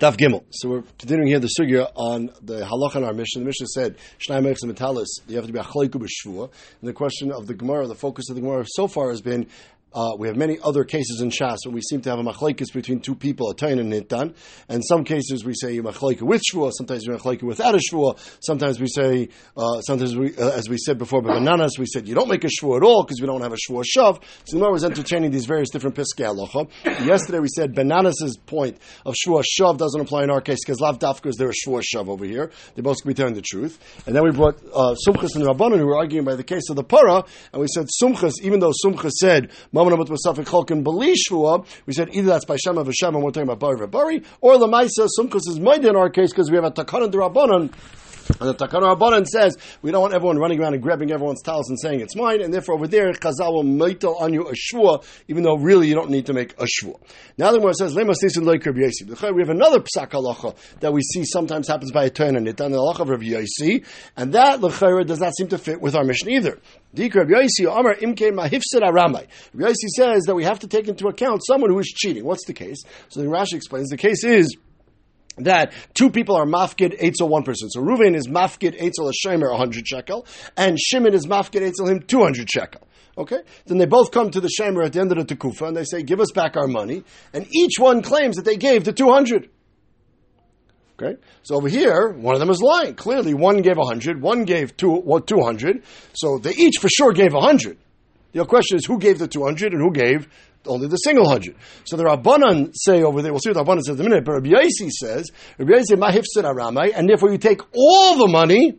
Daf Gimel. So we're continuing here the sugya on the halacha in our Mishnah. The Mishnah said, Shnai Mechs and Metalis, you have to be a chaliku b'shvua. And the question of the Gemara, the focus of the Gemara so far has been, uh, we have many other cases in Shas where we seem to have a machlaikis between two people, a tain and nittan. And some cases we say machlaika with shvua, sometimes you machlaika without a shvua. Sometimes we say, uh, sometimes we, uh, as we said before, but Ben Nanas, we said you don't make a shvua at all because we don't have a shvua shav. So the was entertaining these various different piskei. Yesterday we said Ben Nanas' point of shvua shav doesn't apply in our case because lav dafka is there a shvua shav over here. They both could be telling the truth. And then we brought uh, Sumchas and Rabbanan who were arguing by the case of the para, and we said Sumchas, even though Sumchas said we said either that's by Shema V'Shem, and we're talking about Bari V'Bari, or Lamaisa, Sumkus is Maida in our case, because we have a Takanan Durabanan, and the Takana Rabbanan says we don't want everyone running around and grabbing everyone's towels and saying it's mine, and therefore over there Chazal will meitel on you a shvua, even though really you don't need to make a shvua. Now the Gemara says Lema Sisin Loik Rabbi We have another psak halacha that we see sometimes happens by a turn and it on the halacha of Rabbi Yosi, and that lechayra does not seem to fit with our Mishnah either. Rabbi Yosi says that we have to take into account someone who is cheating. What's the case? So the Rashi explains the case is that two people are mafkid eitzel one person. So Ruvain is mafkid eitzel a shemer 100 shekel, and Shimon is mafkid eitzel him 200 shekel. Okay? Then they both come to the shemer at the end of the tekufa and they say, give us back our money. And each one claims that they gave the 200. Okay? So over here, one of them is lying. Clearly, one gave 100, one gave two, 200. So they each for sure gave 100. The question is who gave the 200 and who gave only the single hundred. So the Rabbanan say over there, we'll see what the Rabbanan says in a minute, but Rabbi Yossi says, Rabbi Yossi mahifsid aramai, and therefore you take all the money,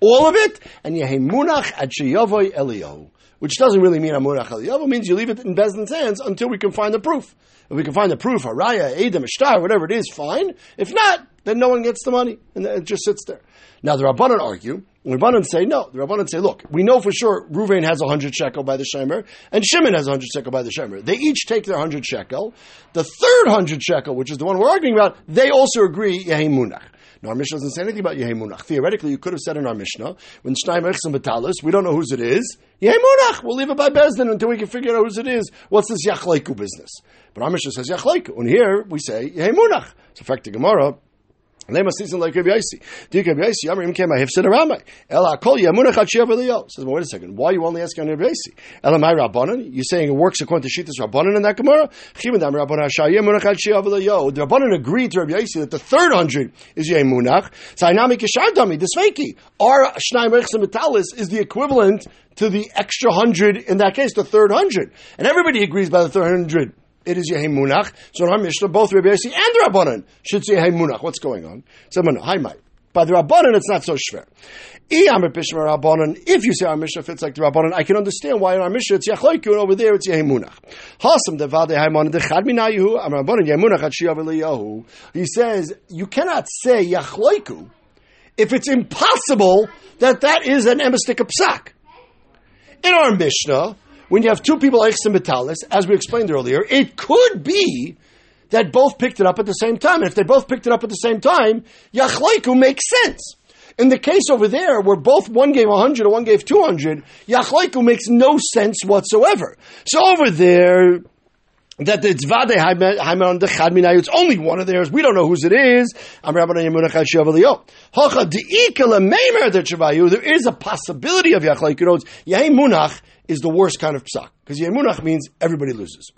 all of it, and yehemunach ad sheyavoy Eliyahu. Which doesn't really mean amunach Eliyahu, It means you leave it in Bezdin's hands until we can find the proof. If we can find the proof, haraya, edom, shtar, whatever it is, fine. If not, then no one gets the money, and it just sits there. Now the Rabbanan argue, the Rabbanan say no. The Rabbanan say, look, we know for sure Ruvain has a hundred shekel by the shemer, and Shimon has a hundred shekel by the shemer. They each take their hundred shekel. The third hundred shekel, which is the one we're arguing about, they also agree Yehi Munach. Now, our Mishnah doesn't say anything about Yehi Munach. Theoretically, you could have said in our Mishnah, when Shnai Mechsim Batalis, we don't know whose it is. Yehi Munach. We'll leave it by Bezdin until we can figure out whose it is. What's this Yachlaiku business? But our Mishnah says Yachlaiku. And here we say Yehi Munach. So, fact, the Gemara, must season like Rabbi Yossi. Dik Rabbi Yossi, Yamrim came, I have said a Ramai. Ela kol yamunach achiyah v'liyo. Says, well, wait a second. Why are you only asking on Rabbi Yossi? Ela my Rabbanan? You're saying it works according to Shittas Rabbanan in that Gemara? Chimendam Rabbanan hashayah yamunach achiyah v'liyo. The Rabbanan agreed to Rabbi Yossi that the third hundred is yamunach. Zainami kishadami, the sveiki. Our Shnai Mechsim Metalis is the equivalent to the extra hundred in that case, the third hundred. And everybody agrees by the third hundred it is Yehi Munach. So in our Mishnah, both Rabbi Yossi and Rabbanan should say Yehi Munach. What's going on? So, hi, Mike. By the Rabbanan, it's not so shver. If you say our Mishnah fits like the Rabbanan, I can understand why in our Mishnah it's Yachloiku and over there it's Yehimunach. Devade haimon am at He says you cannot say Yachloiku if it's impossible that that is an emistic psak. In our Mishnah, when you have two people Eichs and Metalis, as we explained earlier, it could be that both picked it up at the same time. And if they both picked it up at the same time, Yachlaiku makes sense. In the case over there, where both one gave 100 and one gave 200, Yachlaiku makes no sense whatsoever. So over there, that the Vade Haiman the Chadminayu, it's only one of theirs. We don't know whose it is. I'm Rabbi Yemunach Shavalio. Hacha Deikala Meimer the Chavayu. There is a possibility of Yachlaiku. Yahay Munach is the worst kind of psak. Because Yemunach means everybody loses.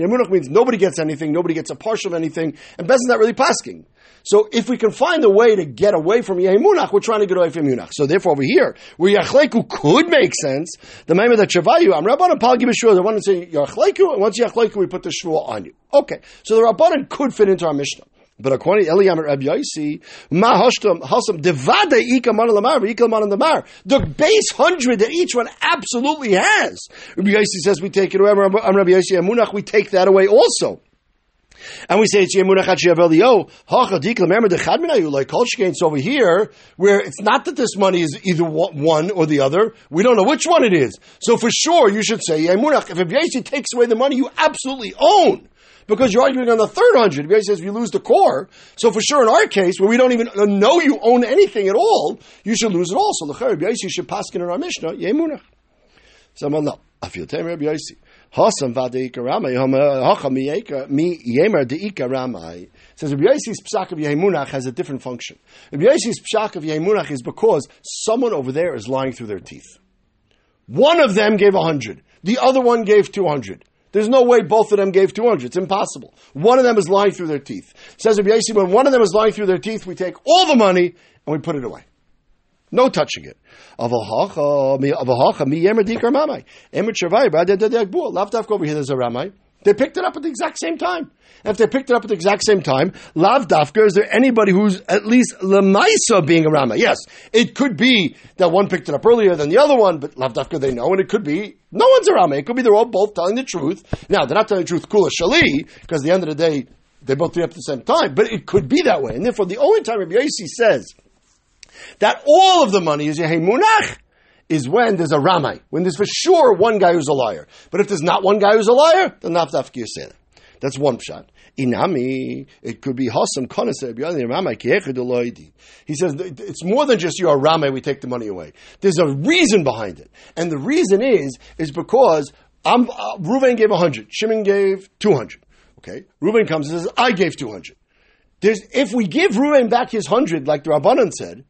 Yemunach means nobody gets anything, nobody gets a partial of anything, and Bez is not really pasking. So if we can find a way to get away from Yemunach, we're trying to get away from Yemunach. So therefore over here, where Yachleiku could make sense, the Maimah that Shavayu, I'm Rabbanan Pal Gibashua, the one to say Yachleiku, and once Yachleiku, we put the Shua on you. Okay. So the Rabbanan could fit into our Mishnah. But according to Eliyam Rabbi Yaisi, ma hashtam hasam devade ika man lamar ika man lamar. The base hundred that each one absolutely has. Yaisi says we take it away. On Rabbi Yaisi Amunach we take that away also. And we say it's Yemunach Hachiavelio, Hachadik Remember the Chadminayu, like Kolshkain's over here, where it's not that this money is either one or the other. We don't know which one it is. So for sure, you should say Yemunach. If Rabbi takes away the money you absolutely own, because you're arguing on the third hundred. He says we lose the core. So for sure, in our case, where we don't even know you own anything at all, you should lose it all. So the you should paskin in our Mishnah, Yemunach. Someone no. I feel Rabbi Yossi. Hasam v'adeika ramai hacha mi yemer deika ramai. Says Rabbi Yossi's psak of Yemunach has a different function. Rabbi Yossi's psak of Yemunach is because someone over there is lying through their teeth. One of them gave a hundred. The other one gave two hundred. There's no way both of them gave 200. It's impossible. One of them is lying through their teeth. Says Rabbi Yossi, when one of them is lying through their teeth, we take all the money and we put it away. No touching it. Over here, there's a ramai. They picked it up at the exact same time. And if they picked it up at the exact same time, lav dafka, is there anybody who's at least lemaisa being a rama? Yes, it could be that one picked it up earlier than the other one, but lav dafka they know, and it could be no one's a rama. It could be they're all both telling the truth. Now they're not telling the truth kula shali because at the end of the day they both do it at the same time, but it could be that way. And therefore, the only time Rabbi Yossi says that all of the money is Yehei Munach is when there's a Ramai, when there's for sure one guy who's a liar. But if there's not one guy who's a liar, then not Dafki that. That's one shot. Inami, it could be Hasam He says it's more than just you're a Ramai, we take the money away. There's a reason behind it. And the reason is, is because I'm, uh, Ruvain gave 100, Shimon gave 200. Okay? Ruvain comes and says, I gave 200. There's, if we give Ruvain back his 100, like the Rabbanan said,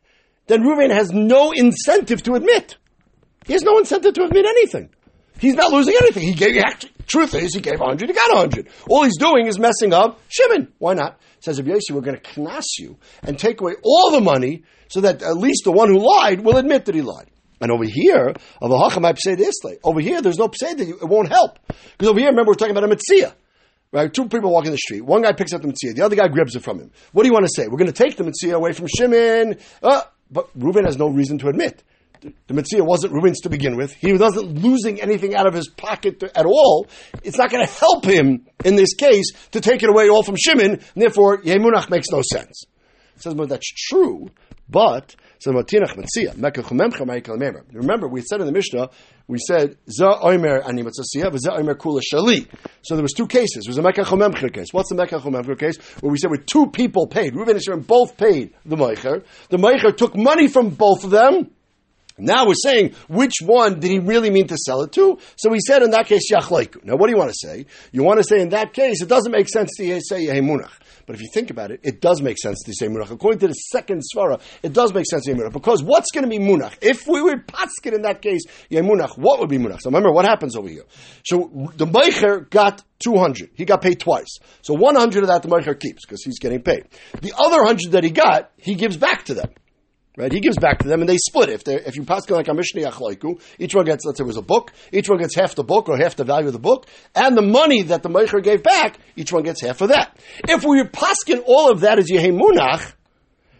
then Ruvain has no incentive to admit. He has no incentive to admit anything. He's not losing anything. He gave, actually, truth is, he gave 100, he got 100. All he's doing is messing up Shimon. Why not? Says Yossi, we're going to knas you and take away all the money so that at least the one who lied will admit that he lied. And over here, of hacham say this Over here, there's no psei that it won't help. Because over here, remember, we're talking about a metzia. Right? Two people walking the street. One guy picks up the metzia, the other guy grabs it from him. What do you want to say? We're going to take the metzia away from Shimon. Uh, but Reuben has no reason to admit. The, Metzia wasn't Reuben's to begin with. He wasn't losing anything out of his pocket to, at all. It's not going to help him in this case to take it away all from Shimon, and therefore Yemunach makes no sense. It says, well, that's true, but Remember, we said in the Mishnah, we said ani kula shali. So there was two cases. There was a mekach case. What's the mekach case? Where we said with two people paid. Reuven and Shimon both paid the meicher. The meicher took money from both of them. Now we're saying which one did he really mean to sell it to? So he said in that case yachleiku. Now what do you want to say? You want to say in that case it doesn't make sense to say yehemunach. But if you think about it, it does make sense to say munach. According to the second svara, it does make sense to say munach. Because what's going to be munach? If we would paskin in that case, munach, what would be munach? So remember what happens over here. So the meicher got 200. He got paid twice. So 100 of that the meicher keeps because he's getting paid. The other 100 that he got, he gives back to them. Right? He gives back to them and they split. If if you pass like a Mishnah Achloiku, each one gets, let's say it was a book, each one gets half the book or half the value of the book, and the money that the Meicher gave back, each one gets half of that. If we paskin all of that as Yehei Munach,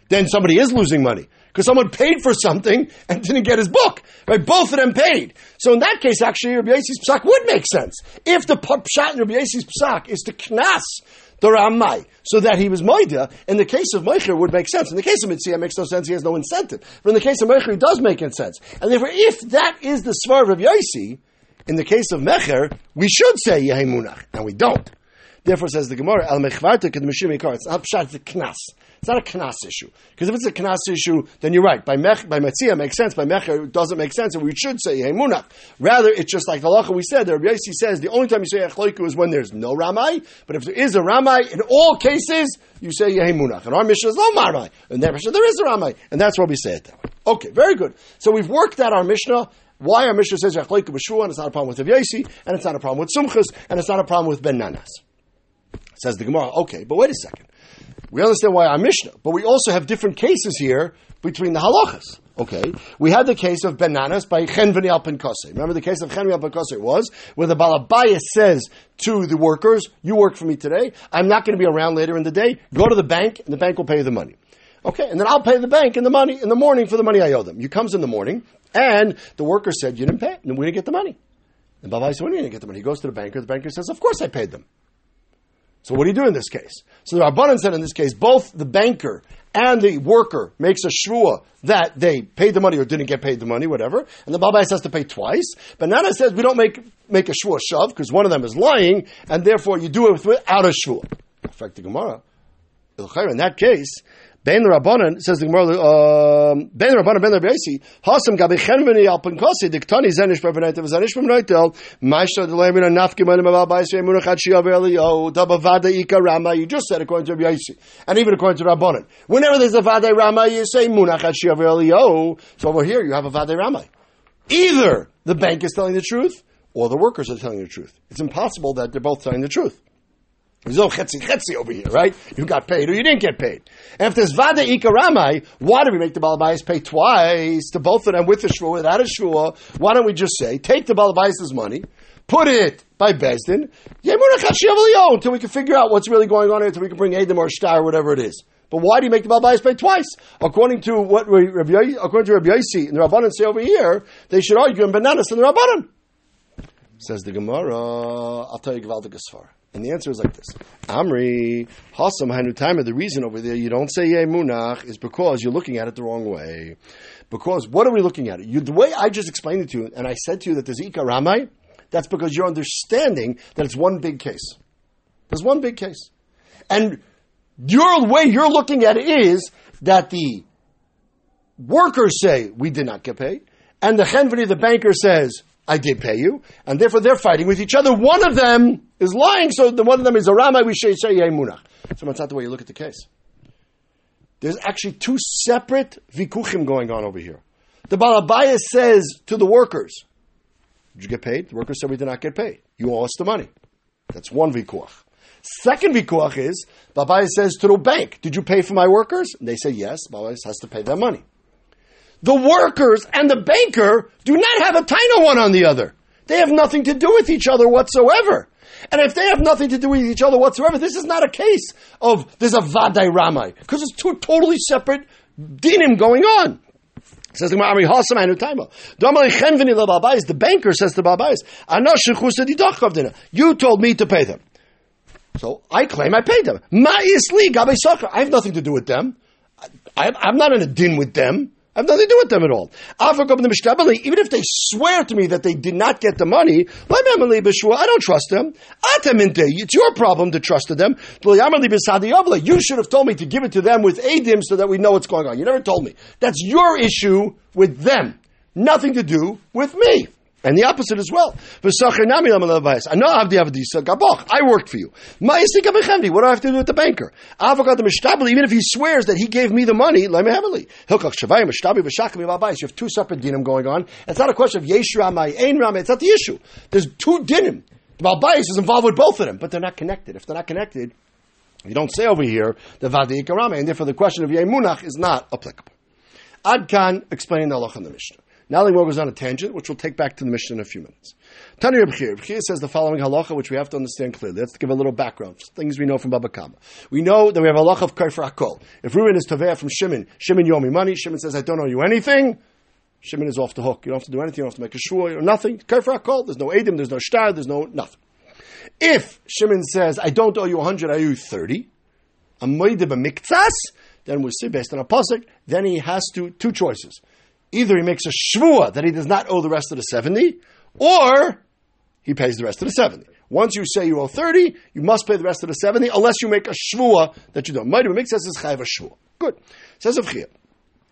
then somebody is losing money. Because someone paid for something and didn't get his book. Right? Both of them paid. So in that case, actually, Rabbi Yossi's psak would make sense. If the pshat in Rabbi Yossi's psak is to knas Ramai, so that he was Moida. In the case of Meicher, would make sense. In the case of Metzia, it makes no sense. He has no incentive. But in the case of Meicher, it does make sense. And therefore, if that is the svar of Yossi, in the case of Mecher, we should say Yehi Munach, and we don't. Therefore, says the Gemara, Al Mechvarta Kedmashim It's not Pshat, it's Knas. It's not a knas issue. Because if it's a knas issue, then you're right. By mech, by metzia makes sense. By mecher it doesn't make sense, and we should say hey munach. Rather, it's just like the halacha we said. The Rabbi Yossi says the only time you say echloiku is when there's no ramai. But if there is a ramai, in all cases you say hey munach. And our Mishnah is no ramai. And their Mishnah there is a ramai, and that's why we say it that way. Okay, very good. So we've worked out our mishnah. Why our Mishnah says Yachloiku B'Shua, and it's not a problem with Yaisi, and it's not a problem with Sumchus, and it's not a problem with Ben Nanas. Says the Gemara, okay, but wait a second. We understand why our Mishnah, but we also have different cases here between the halachas. Okay, we had the case of Ben Nanas by Chen V'Nial Remember the case of Chen V'Nial was where the Balabaya says to the workers, "You work for me today. I'm not going to be around later in the day. Go to the bank, and the bank will pay you the money." Okay, and then I'll pay the bank in the money in the morning for the money I owe them. You comes in the morning, and the worker said, "You didn't pay, and we didn't get the money." And Balabaya said, "When you didn't get the money?" He goes to the banker. The banker says, "Of course I paid them." So what do you do in this case? So the Rabbanan said in this case, both the banker and the worker makes a shvua that they paid the money or didn't get paid the money, whatever, and the Babais has to pay twice. But Nana says we don't make make a shvua shav because one of them is lying, and therefore you do it without a shvua. In fact, the Gemara, in that case, Ben Rabbanan says the Gemara. Um, ben Rabbanan Ben Rabbi Hasam gabi chenveni al penkosi diktani zenish bebenaytel zenish bebenaytel ma'ishta delemin anafki manim aval ba'is ve'emunach ad shiyav eliyo dabavada ika rama. You just said according to Rabbi Yossi, and even according to Rabbanan. Whenever there's a vade rama, you say munach ad shiyav eliyo. So over here you have a vade rama. Either the bank is telling the truth, or the workers are telling the truth. It's impossible that they're both telling the truth. There's no chetzi chetzi over here, right? You got paid or you didn't get paid. And if there's vada ikaramai, why do we make the balabais pay twice to both of them with a shvua, without a shvua? Why don't we just say, take the balabais' money, put it by Bezdin, until we can figure out what's really going on here, until we can bring Adam or Star or whatever it is. But why do you make the balabais pay twice? According to what Rabbi, according to Rabbi Yossi and the Rabbanan say over here, they should argue in Ben Nanas and the Rabbanan. Says the Gemara, I'll tell you Gvaldik Asfar. And the answer is like this. Amri, Hasam Hanutaimer, the reason over there you don't say Yemunach is because you're looking at it the wrong way. Because what are we looking at? You, the way I just explained it to you, and I said to you that there's Ika Ramai, that's because you're understanding that it's one big case. There's one big case. And your way you're looking at it is that the workers say, we did not get paid, and the Chenveni, the banker, says, I did pay you, and therefore they're fighting with each other. One of them is lying, so the one of them is a Rama, we say Munach. So that's not the way you look at the case. There's actually two separate vikuchim going on over here. The Balabaya says to the workers, Did you get paid? The workers said we did not get paid. You owe us the money. That's one vikuach. Second vikuach is, Balabaya says to the bank, Did you pay for my workers? And they say yes. Balabaya has to pay them money the workers and the banker do not have a taina one on the other. They have nothing to do with each other whatsoever. And if they have nothing to do with each other whatsoever, this is not a case of there's a vaday ramai because it's two totally separate dinim going on. Says the Gemara, the banker says to Babais, you told me to pay them. So I claim I paid them. I have nothing to do with them. I, I'm not in a din with them. I have nothing to do with them at all. Even if they swear to me that they did not get the money, I don't trust them. It's your problem to trust them. You should have told me to give it to them with Adim so that we know what's going on. You never told me. That's your issue with them. Nothing to do with me. And the opposite as well. I worked for you. What do I have to do with the banker? Even if he swears that he gave me the money, you have two separate dinim going on. It's not a question of yesh ramai, ein ramai. It's not the issue. There's two dinim. The Balbais is involved with both of them, but they're not connected. If they're not connected, you don't say over here the vadi Rama, and therefore the question of yemunach is not applicable. Adkan explaining the halach in the Mishnah. Now the goes on a tangent, which we'll take back to the Mishnah in a few minutes. Tani Reb Chir. says the following halacha, which we have to understand clearly. Let's give a little background, things we know from Baba Kama. We know that we have a halacha of Kaifer Hakol. If Reuben is Taveh from Shimon, Shimon you owe me money, Shimon says, I don't owe you anything, Shimon is off the hook. You don't have to do anything, you don't have to make a shua, or nothing. Kaifer Hakol, there's no Adim, there's no Shtar, there's no nothing. If Shimon says, I don't owe you 100, I owe you 30, a moidib a miktas, then we see based on a pasuk, then he has to, two choices either he makes a shvua that he does not owe the rest of the 70, or he pays the rest of the 70. Once you say you owe 30, you must pay the rest of the 70, unless you make a shvua that you don't. Might make says is chayv a shvua. Good. Says of Chia.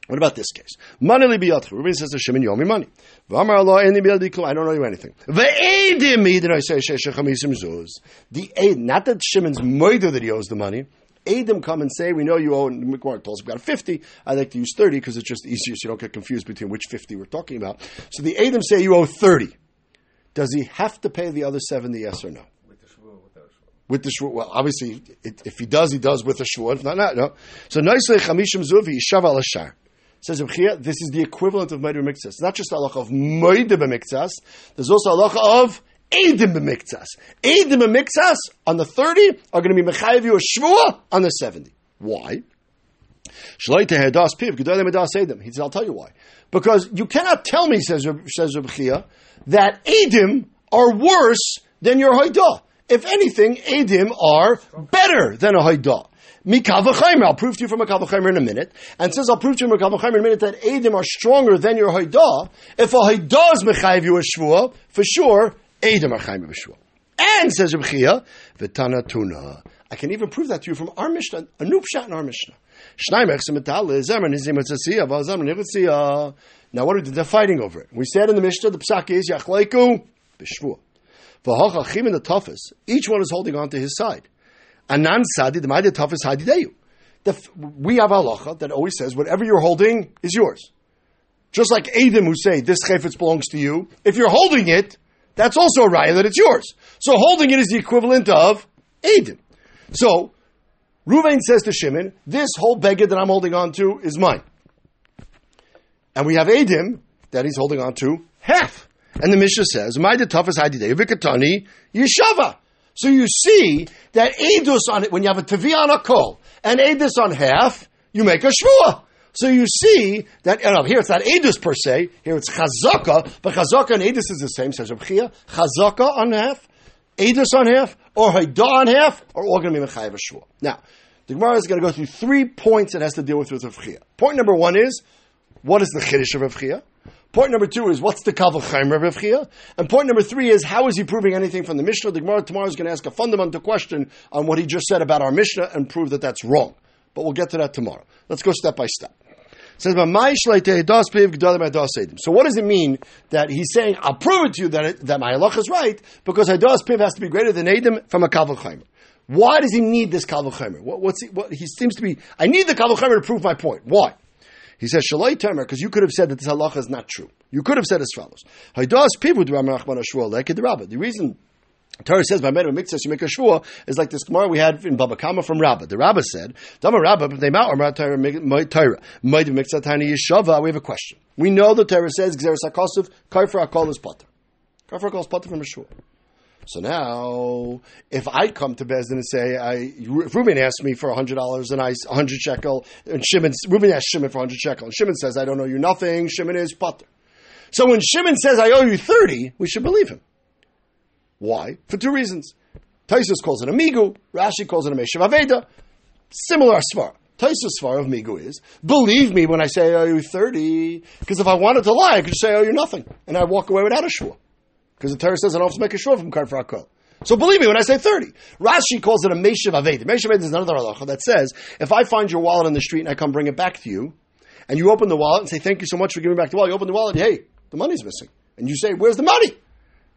What about this case? Money li biyatchu. Ruben says to Shimon, you owe me money. V'amar Allah, eni biyad I don't owe you anything. Ve'edim did I say shesha chamisim zuz. The aid, not that Shimon's moida that he owes the money, Adim come and say, we know you owe, and Mikmar tells us we've got 50. I like to use 30 because it's just easier so you don't get confused between which 50 we're talking about. So the Adim say you owe 30. Does he have to pay the other 70, yes or no? With the shvur, with the shvur, well, obviously, it, if he does, he does with the shvur. If not, not, no. So, noisle chamishim zuvi, yishav al ashar. Says this is the equivalent of Meidir Mikzas. Not just Allah of Meidir Mikzas, there's also Allah of Eidim b'miktsas. Eidim b'miktsas on the 30 are going to be mechayiv you a on the 70. Why? He says, I'll tell you why. Because you cannot tell me, says, says Reb that Eidim are worse than your Haidah. If anything, Eidim are better than a Haidah. Mikavachaimer, I'll prove to you from a Kavachaimer in a minute. And since I'll prove to you from a Kavachaimer in a minute that Eidim are stronger than your Haidah, if a Haidah is Mechayiv you a for sure, And says Reb Chia, V'tana Tuna. I can even prove that to you from our Mishnah, a new pshat in our Mishnah. Now, what are they fighting over it? We said in the Mishnah, the psak is yachleiku b'shvua. V'hochachim in the toughest, each one is holding on to his side. Anan sadi, the toughest hadideyu. We have halacha that always says whatever you're holding is yours. Just like Adam who say this chayfetz belongs to you. If you're holding it, that's also a raya that it's yours. So holding it is the equivalent of Adam. So Ruvain says to Shimon, "This whole beggar that I'm holding on to is mine." And we have Adim that he's holding on to half. And the Mishnah says, "My the toughest hadidei vikatani yeshava." So you see that Adus on it when you have a tavi on a kol and Adus on half, you make a shvua. So you see that you know, here it's not Edus per se, here it's Chazaka, but Chazaka and Edus is the same, says Reb Chia. Chazaka on half, Edus on half, or Haidah on half, are all going to be Mechayev Shua. Now, the Gemara is going to go through three points it has to deal with with Reb Chia. Point number one is, what is the Chiddush of Reb Chia? Point number two is what's the of Reb Chia? And point number three is how is he proving anything from the Mishnah? The Gemara tomorrow is going to ask a fundamental question on what he just said about our Mishnah and prove that that's wrong. But we'll get to that tomorrow. Let's go step by step. Says, So what does it mean that he's saying, I'll prove it to you that, it, that my halach is right, because Hadas Piv has to be greater than Adam from a Kaval Chaimer. Why does he need this Kaval Chaimer? What, what's he, what, he seems to be, I need the Kaval Chaimer to prove my point. Why? He says, Shalai Tamer, because you could have said that this halacha is not true. You could have said as follows. The reason Torah says by many mitzvahs you make a shvua is like this Gemara we had in Baba Kama from Rabbah. The Rabbah said, "Dama Rabbah, but they mount Torah Torah might mitzvah tiny yeshava." We have a question. We know the Torah says Gzeres Hakosov Kaifra Akol is potter. Kaifra Akol is potter from a shvua. So now, if I come to Bezdin and say, I, if Reuben asked me for hundred dollars and I hundred shekel, and Shimon Reuben asked Shimon for hundred shekel, and Shimon says, I don't owe you nothing. Shimon is potter. So when Shimon says, I owe you thirty, we should believe him. Why? For two reasons. Taisus calls it a migu, Rashi calls it a meshav aveda. Similar svar. Taisus svar of migu is, believe me when I say I owe you 30, because if I wanted to lie, I could say I owe you nothing, and I walk away without a shua. Because the Torah says I don't have to make a shua from kar So believe me when I say 30. Rashi calls it a meshav aveda. Meshav aveda is another halacha that says, if I find your wallet in the street and I come bring it back to you, and you open the wallet and say, thank you so much for giving back the wallet, you open the wallet, hey, the money's missing. And you say, where's the money?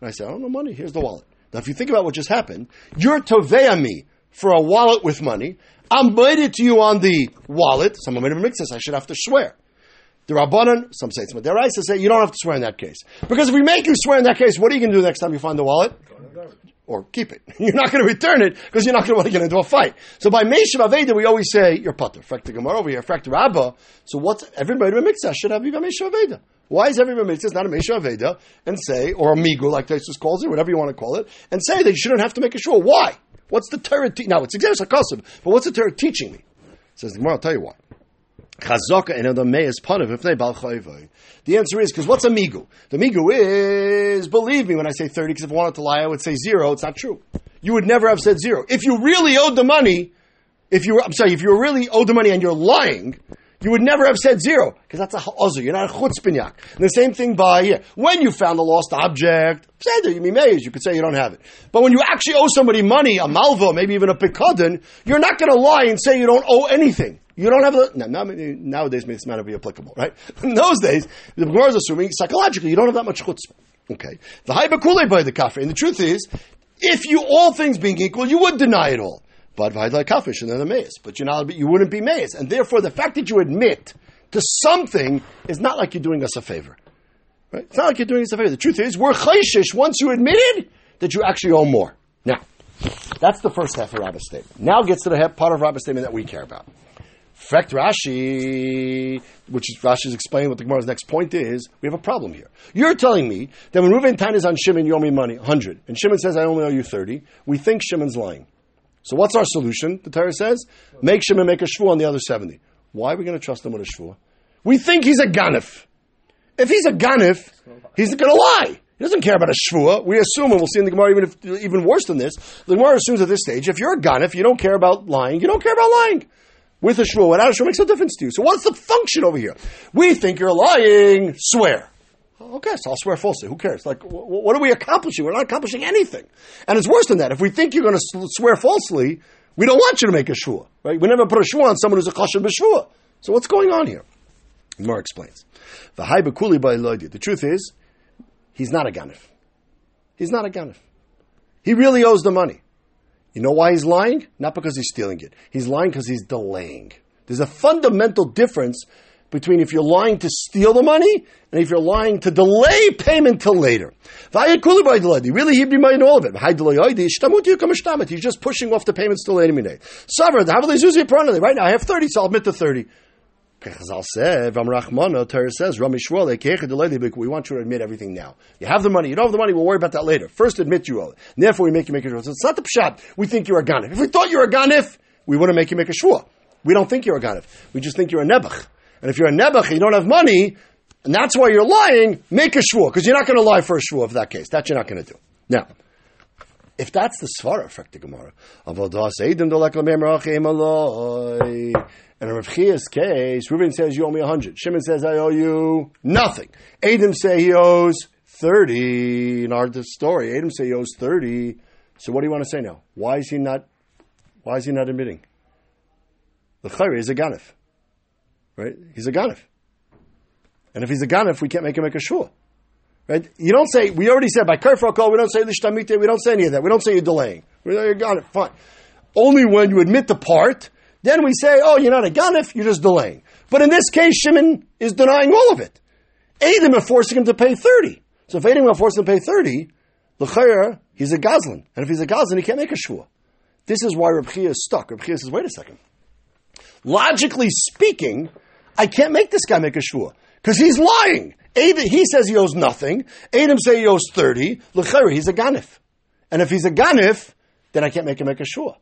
And I said, oh, I don't know money. Here's the wallet. Now, if you think about what just happened, you're tovea me for a wallet with money. I'm it to you on the wallet. Someone made a mix I should have to swear. The Rabbanan, some say it's Maderaisa, say you don't have to swear in that case. Because if we make you swear in that case, what are you going to do next time you find the wallet? Or keep it. You're not going to return it because you're not going to want to get into a fight. So by Meshav Aveda, we always say, you're putter. Frak the Gemara over here, the Rabba. So what's, everybody in a should have Meshav Aveda. Why is every mitzvah not a Mesha Aveda and say, or a Migu, like Taisus calls it, whatever you want to call it, and say that you shouldn't have to make a shul? Why? What's the Torah? Te- now, it's exactly Sakosib, but what's the Torah teaching me? Says the Gemara, I'll tell you why. And the answer is because what's a migu? The migu is believe me when I say thirty. Because if I wanted to lie, I would say zero. It's not true. You would never have said zero. If you really owed the money, if you I'm sorry, if you really owed the money and you're lying, you would never have said zero, because that's a ha'ozer. You're not a chutzpinyak. And the same thing by yeah, when you found a lost object, say you be amazed. You could say you don't have it. But when you actually owe somebody money, a malva, maybe even a pikadon, you're not going to lie and say you don't owe anything. You don't have a, now, nowadays this not be applicable, right? In those days, the Gemara is assuming psychologically you don't have that much chutzpah. Okay. The haibakule by the kafir. And the truth is, if you, all things being equal, you would deny it all but like kafish and then the maze. But you're not, you wouldn't be maze, and therefore the fact that you admit to something is not like you're doing us a favor. Right? It's not like you're doing us a favor. The truth is, we're chayshish once you admitted that you actually owe more. Now, that's the first half of Rabbi's statement. Now gets to the part of Rabbi's statement that we care about. Frekt Rashi, which is Rashi's explaining what the Gemara's next point is, we have a problem here. You're telling me that when Reuven Tan is on Shimon, you owe me money, 100, and Shimon says I only owe you 30, we think Shimon's lying. So what's our solution? The Torah says, make Shimon make a shvu on the other 70. Why are we going to trust him with a shvu? We think he's a ganif. If he's a ganif, he's going to lie. He doesn't care about a shvua. We assume, and we'll see in the Gemara even, if, even worse than this, the Gemara assumes at this stage, if you're a ganif, you don't care about lying, you don't care about lying. With a shvua, without a shvua makes no difference to you. So what's the function over here? We think you're lying, swear. Okay, so I'll swear falsely. Who cares? Like, what are we accomplishing? We're not accomplishing anything. And it's worse than that. If we think you're going to swear falsely, We don't want you to make a shua, right? We never put a shua on someone who's a chashav b'shua. So what's going on here? Gemara explains. The truth is, he's not a ganif. He's not a ganif. He really owes the money. You know why he's lying? Not because he's stealing it. He's lying because he's delaying. There's a fundamental difference between if you're lying to steal the money and if you're lying to delay payment till later. Really, he'd be minding all of it. He's just pushing off the payments till later. Right now, I have 30, so I'll admit to 30. Chazal said, Ram Rachmana, Torah says, Rami we want you to admit everything now. You have the money, you don't have the money, we'll worry about that later. First admit you owe it. And therefore we make you make a shua. So it's not the pshat, we think you're a ganif. If we thought you were a ganif, we wouldn't make you make a shua. We don't think you're a ganif. We just think you're a nebuch. And if you're a nebuch you don't have money, and that's why you're lying, make a shua, because you're not going to lie for a shua for that case. That you're not going to do. Now, if that's the svara, effect the Gemara, and in Rav Chia's case, Reuben says you owe me a hundred. Shimon says I owe you nothing. Adam say he owes thirty. In our story, Adam say he owes thirty. So what do you want to say now? Why is he not? Why is he not admitting? The chayre is a ganif, right? He's a ganif, and if he's a ganif, we can't make him make a shul. Right? You don't say, we already said by Kerfakol, we don't say Lishtamite, we don't say any of that. We don't say you're delaying. You're it, fine. Only when you admit the part then we say, oh, you're not a ganif, you're just delaying. But in this case, Shimon is denying all of it. Adam are forcing him to pay 30. So if Adam are forcing him to pay 30, l'chayr, he's a gazlan. And if he's a gazlan, he can't make a shua. This is why Reb Chia is stuck. Reb Chia says, wait a second. Logically speaking, I can't make this guy make a shua. Because he's lying. Adam, he says he owes nothing. Adam says he owes 30. L'chayr, he's a ganif. And if he's a ganif, then I can't make him make a shua.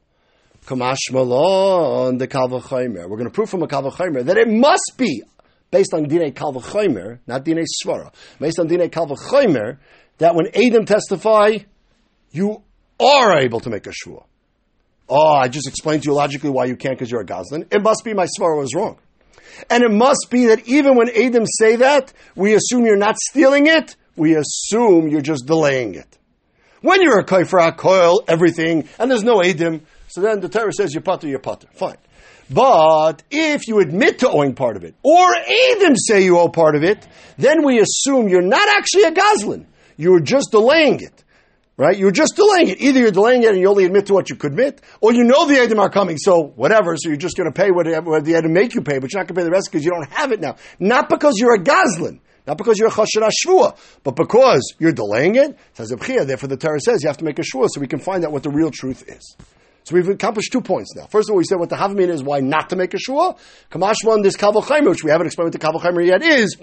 Kamash Malon, the Kalvachomer. We're going to prove from a Kalvachomer that it must be based on Dine Kalvachomer, not Dine Svara, based on Dine Kalvachomer, that when Adam testify, you are able to make a shua. Oh, ah, I just explained to you logically why you can't because you're a Goslin. It must be my Svara was wrong. And it must be that even when Adam say that, we assume you're not stealing it, we assume you're just delaying it. When you're a Kaifra, coil, everything, and there's no Adam, so then the Torah says you're potter, you're potter. Fine. But if you admit to owing part of it, or even say you owe part of it, then we assume you're not actually a goslin. You're just delaying it. Right? You're just delaying it. Either you're delaying it and you only admit to what you could admit, or you know the Edom are coming, so whatever, so you're just going to pay whatever the Edom make you pay, but you're not going to pay the rest because you don't have it now. Not because you're a goslin. Not because you're a chashanah shvua, but because you're delaying it. Says therefore the Torah says you have to make a shvua so we can find out what the real truth is. So we've accomplished two points now. First of all, we said what the Havamina is, why not to make a shua. Kamashwan, this Kaval which we haven't explained what the Kaval yet is,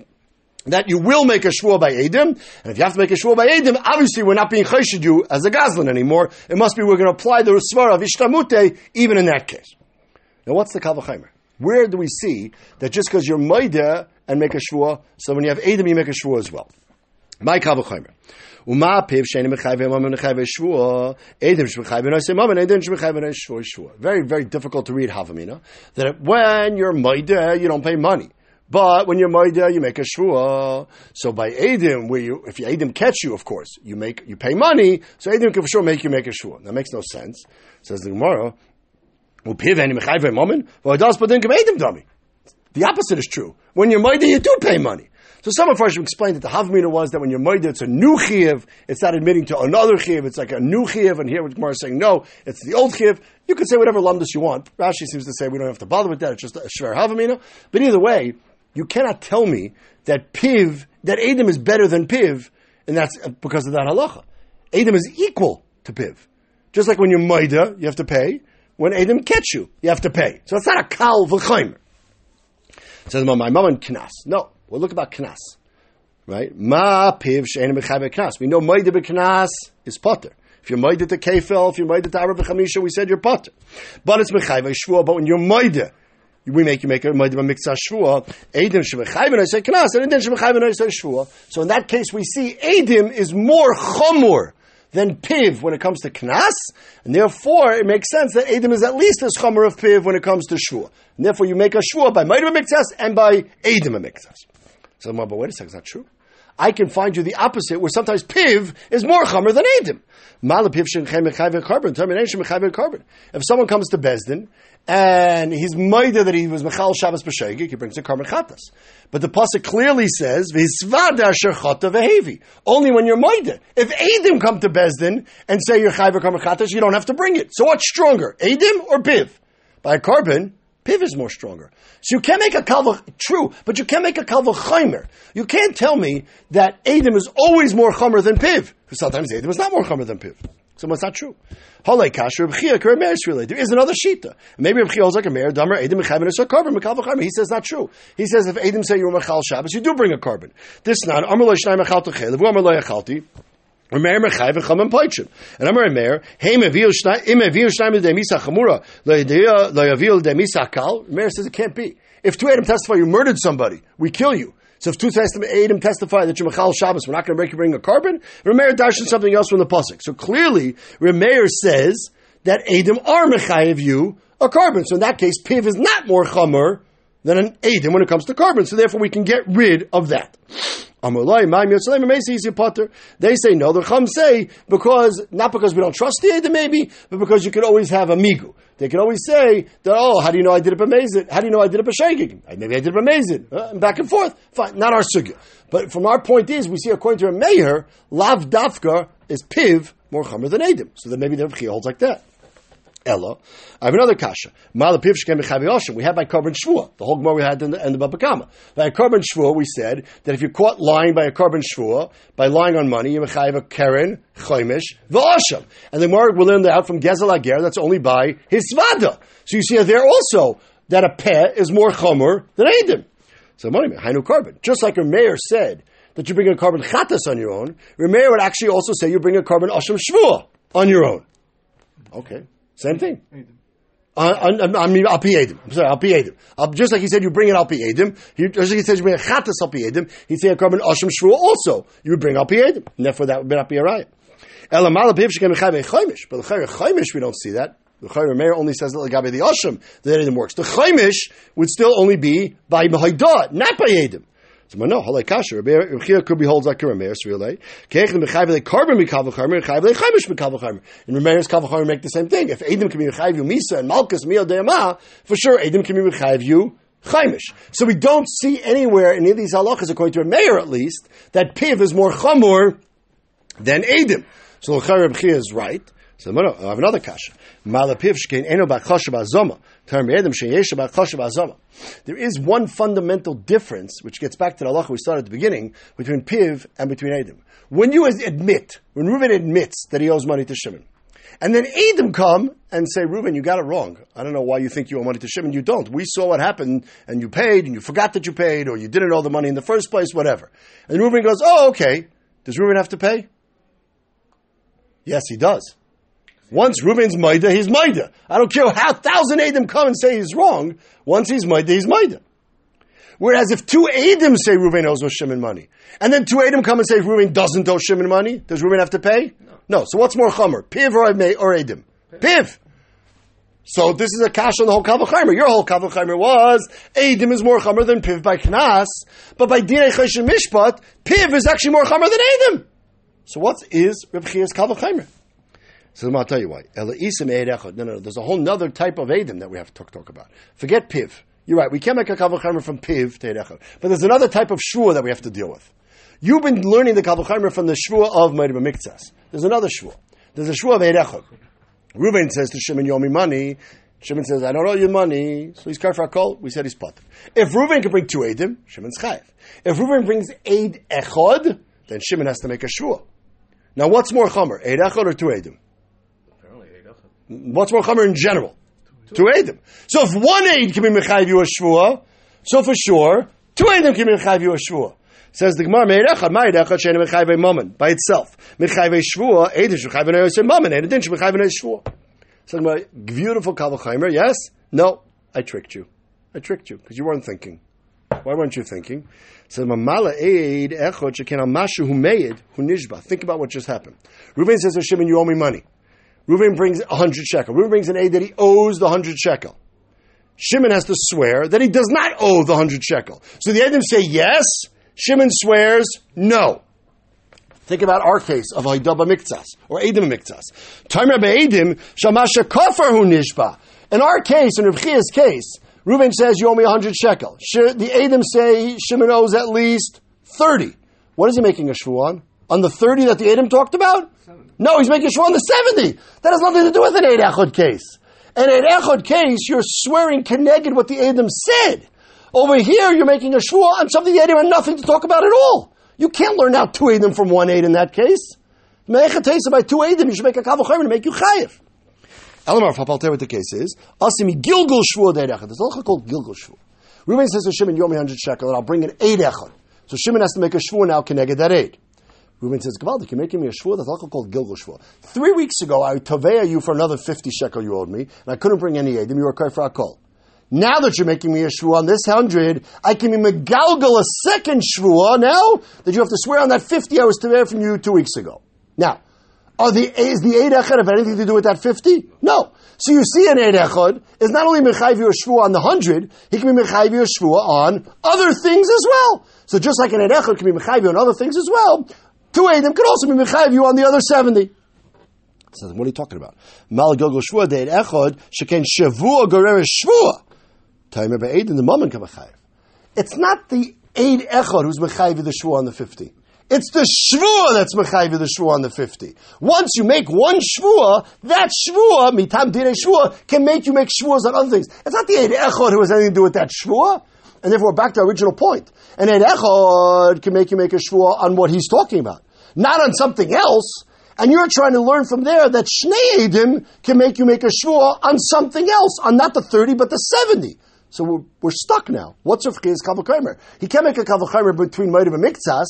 that you will make a shua by Edim, and if you have to make a shua by Edim, obviously we're not being chayshid you as a Gazlan anymore. It must be we're going to apply the Svara of Ishtamute even in that case. Now what's the Kaval Where do we see that just because you're Maida and make a shua, so when you have Edim you make a shua as well? My Kaval Uma mechayve imam mechayve shvua. Edim shmechayve noise imam and edim shmechayve noise shvua shvua. Very, very difficult to read Havamina. That when you're maida, you don't pay money. But when you're maida, you make a shvua. So by edim, where you, if you edim catch you, of course, you make you pay money. So edim can for sure make you make a shvua. That makes no sense. Says the Gemara. The opposite is true. When you're maida, you do pay money. So some of us explained that the Havmina was that when you're Moida, it's a new Chiv, it's not admitting to another Chiv, it's like a new Chiv, and here with Gemara is saying, no, it's the old Chiv. You can say whatever lumdus you want. Rashi seems to say we don't have to bother with that, it's just a Shver Havmina. But either way, you cannot tell me that Piv, that Adam is better than Piv, and that's uh, because of that halacha. Adam is equal to Piv. Just like when you're Moida, you have to pay. When Adam catch you, you have to pay. So it's not a Kal V'chaimer. Says my mom and Knas. No. Well, look about knas, right? Ma piv she'en mechaber knas. We know moide knas is potter. If you're moide to kefel, if you're moide to arav chamisha, we said you're potter. But it's mechaber shvua. But when you're moide, we make you make a moide b'mikzah shvua. Edim shemechaber I say knas, and then shemechaber I say shvua. So in that case, we see edim is more chomor than piv when it comes to knas, and therefore it makes sense that edim is at least as chomer of piv when it comes to shvua. And therefore, you make a shvua by moedim mikzas and by edim mikzas. So, but wait a second, it's not true. I can find you the opposite, where sometimes piv is more chamer than edim. If someone comes to Bezdin and he's maida that he was mechal Shabbos b'shegik, he brings a chatas. But the pasuk clearly says v'hisvada chata v'hevi. Only when you're maida. If edim come to Bezdin and say you're chayv carbon chatas, you don't have to bring it. So what's stronger, edim or piv? By carbon, piv is more stronger. So you can't make a kalva true, but you can't make a kalva chaymer. You can't tell me that edim is always more chamer than piv. Sometimes edim is not more chamer than piv. So it's not true. There is another shita. Maybe Reb holds like a mayor. Damer Edim Mechavin is a carbon. Mekal He says not true. He says if Edim say you're Mechal Shabbos, you do bring a carbon. This not Amar Lo Shnai Mechal Techel. Amar Lo Yachalti. Remeir Mechai v'Cham Poichim. And Amar Remeir, Hey Meviu Shnai Im Meviu Shnai Midei Misa Chamura Lo Yaviu Midei Misa Kal. Remeir says it can't be. If two Adam testify you murdered somebody, we kill you. So if two Adam testify that you're Machal Shabbos, we're not going to break you bring a carbon. Remeir darshan something else from the pasuk. So clearly, Remeir says that Adam are Mechayev you a carbon. So in that case, Piv is not more Chamer than an Adam when it comes to carbon. So therefore, we can get rid of that. They say no. The Chum say because not because we don't trust the Adam, maybe, but because you could always have a migu. They can always say that. Oh, how do you know I did it b'mezid? How do you know I did it b'shegig? Maybe I did it b'mezid. Uh, back and forth. Fine, not our sugya. But from our point is, we see according to a mayor, lav dafka is piv more chamer than Adam. So then maybe the Rebbe holds like that. Ella. I have another kasha. We have by carbon shvua. The whole gemara we had in the, in the Baba Kama. By a carbon shvua, we said that if you're caught lying by a carbon shvua, by lying on money, you have a keren, chaimish, v'asham. And the gemara will learn that out from Gezel Ager, that's only by his svada. So you see there also that a peh is more chomer than Adam. So money, hainu carbon. Just like a mayor said that you bring a carbon chatas on your own, Remeir would actually also say you bring a carbon asham shvua on your own. Okay. Same thing. Uh, I mean, al edim. I'm sorry, al edim. Uh, just like he said, you bring it al edim. Just like he says, you bring a chatas al edim. He'd say a carbon asham shvua also. You would bring al edim. And therefore, that would not be a riot. Elamala piv shekem mechabe chaimish. But the chaimish, we don't see that. The Chayr Meir only says that Lagabe the Asham, that it works. The Chaimish would still only be by Mahaidah, not by Edim. So no, halay kasher. Rabbi could be holds like Rameir Srilei. Keichen b'chayv le carbon mikavul charmer, chayv le chaymish mikavul charmer. And Rameir's kavul charmer make the same thing. If Adam can be chayv you misa and malchus mio de'ama, for sure Adam can be chayv you chaimish. So we don't see anywhere in any of these halachas, according to Rameir at least, that piv is more chamor than Adam. So Rabbi is right. So I have another kasha. There is one fundamental difference, which gets back to the halacha we started at the beginning, between Piv and between Edom. When you admit, when Reuben admits that he owes money to Shimon, and then Edom come and say, Reuben, you got it wrong. I don't know why you think you owe money to Shimon. You don't. We saw what happened, and you paid, and you forgot that you paid, or you didn't owe the money in the first place, whatever. And Reuben goes, oh, okay. Does Reuben have to pay? Yes, he does. Once Reuben's Maida, he's Maida. I don't care how thousand Adam come and say he's wrong. Once he's Maida, he's Maida. Whereas if two Adam say Reuben owes no Shimon money, and then two Adam come and say Reuben doesn't owe Shimon money, does Reuben have to pay? No. no. So what's more Chomer, Piv or, or Adam? Piv. So this is a cash on the whole Kavachaimer. Your whole Kavachaimer was Adim is more Chomer than Piv by Knas, but by Dinei Cheshem Mishpat, Piv is actually more Chomer than Adim. So what is Reb Chia's Kavachaimer? So I'll tell you why. No, no, no. there's a whole other type of Adam that we have to talk, talk about. Forget Piv. You're right. We can't make a Kavachimer from Piv to. But there's another type of Shua that we have to deal with. You've been learning the Kavachimer from the Shua of Meribah Miktsas. There's another Shua. There's a Shua of Erechot. Reuben says to Shimon, you owe me money. Shimon says, I don't owe you money. So he's for a call. We said he's pot. If Reuben can bring two Adim, Shimon's chayiv. If Reuben brings Aid Echod, then Shimon has to make a Shua. Now what's more Chomer, Aid Echod or two Adim? What's more chamer in general? Two, Eidim. So if one Eid can be Mechayiv you a Shvua, so for sure, two Eidim can be Mechayiv you a Shvua. Says the Gemara, Meirechad, Meirechad, Shena Mechayiv a Mammon, by itself. Mechayiv a Shvua, Eidim Mechayiv a Yosef Mammon, Eidim Mechayiv a Shvua. So the beautiful Kavachaimer, yes? No, I tricked you. I tricked you, because you weren't thinking. Why weren't you thinking? So Mamala Eid Echot Shekin Mashu Hu Meid Hu Nishba. Think about what just happened. Reuben says to Shimon, you owe me money. Reuben brings a hundred shekel. Reuben brings an aid that he owes the hundred shekel. Shimon has to swear that he does not owe the hundred shekel. So the Edom say yes. Shimon swears no. Think about our case of Haidaba Miktsas or Edim Miktsas. Timer Edim Shamasha Kofar Hu Nishba. In our case, in Rebchia's case, Reuben says you owe me 100 shekel. The Edim say Shimon owes at least 30. What is he making a shvu on? On the 30 that the Edim talked about? 70. No, he's making shvu on the 70. That has nothing to do with an Eid Echad case. In an Echad case, you're swearing connected what the Edim said. Over here, you're making a shvu on something the Edim had nothing to talk about at all. You can't learn out two Eidim from one Eid in that case. Me'echatesa by two Eidim, you should make a kavachomer to make you chayiv. Elamar Fapalter, what the case is, Asimi Gilgul Shvua Deirechad. There's a called Gilgul Shvua. Reuben says to Shimon, you owe me 100 shekel, and I'll bring an eight echad. So Shimon has to make a shvua now, connected that eight. Reuben says, Gavaldik, you're making me a shvua? That's also called Gilgul shvua. Three weeks ago, I toveya you for another 50 shekel you owed me, and I couldn't bring any eidim, you were kai for a call. Now that you're making me a shvua on this hundred, I can be megalgal a second shvua now that you have to swear on that 50 I was toveya from you two weeks ago. Now, are the, is the eid echad have anything to do with that 50? No. So you see an eid echad is not only mechayiv you a shvua on the hundred, he can be mechayiv you a shvua on other things as well. So just like an eid echad can be mechayiv you on other things as well, two eidim could also be mechayiv you on the other 70. So what are you talking about? Mal gilgul shvua de echad sheken shavua gorer shvua. Timer eight in the moment kamechayiv. It's not the eid echad who's mechayiv the shvua on the 50. It's the shvua that's mechayiv the shvua on the 50. Once you make one shvua, that shvua, mitam dire shvua, can make you make shvuas on other things. It's not the Eid Echad who has anything to do with that shvua. And therefore, back to our original point. An Eid Echad can make you make a shvua on what he's talking about. Not on something else. And you're trying to learn from there that Shnei Edim can make you make a shvua on something else, on not the 30, but the 70. So we're, we're stuck now. What's Rav Chiya's Kavachaymer? He can't make a Kavachaymer between Moedim and Miktsas,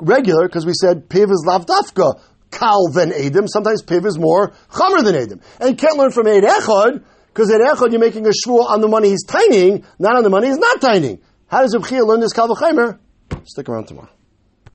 regular because we said piv is lavdafka kal than edim. Sometimes piv is more chamer than edim, and you can't learn from eid echad because eid echad you're making a shvur on the money he's tining, not on the money he's not tining. How does Reb learn this kal v'chaimer? Stick around tomorrow.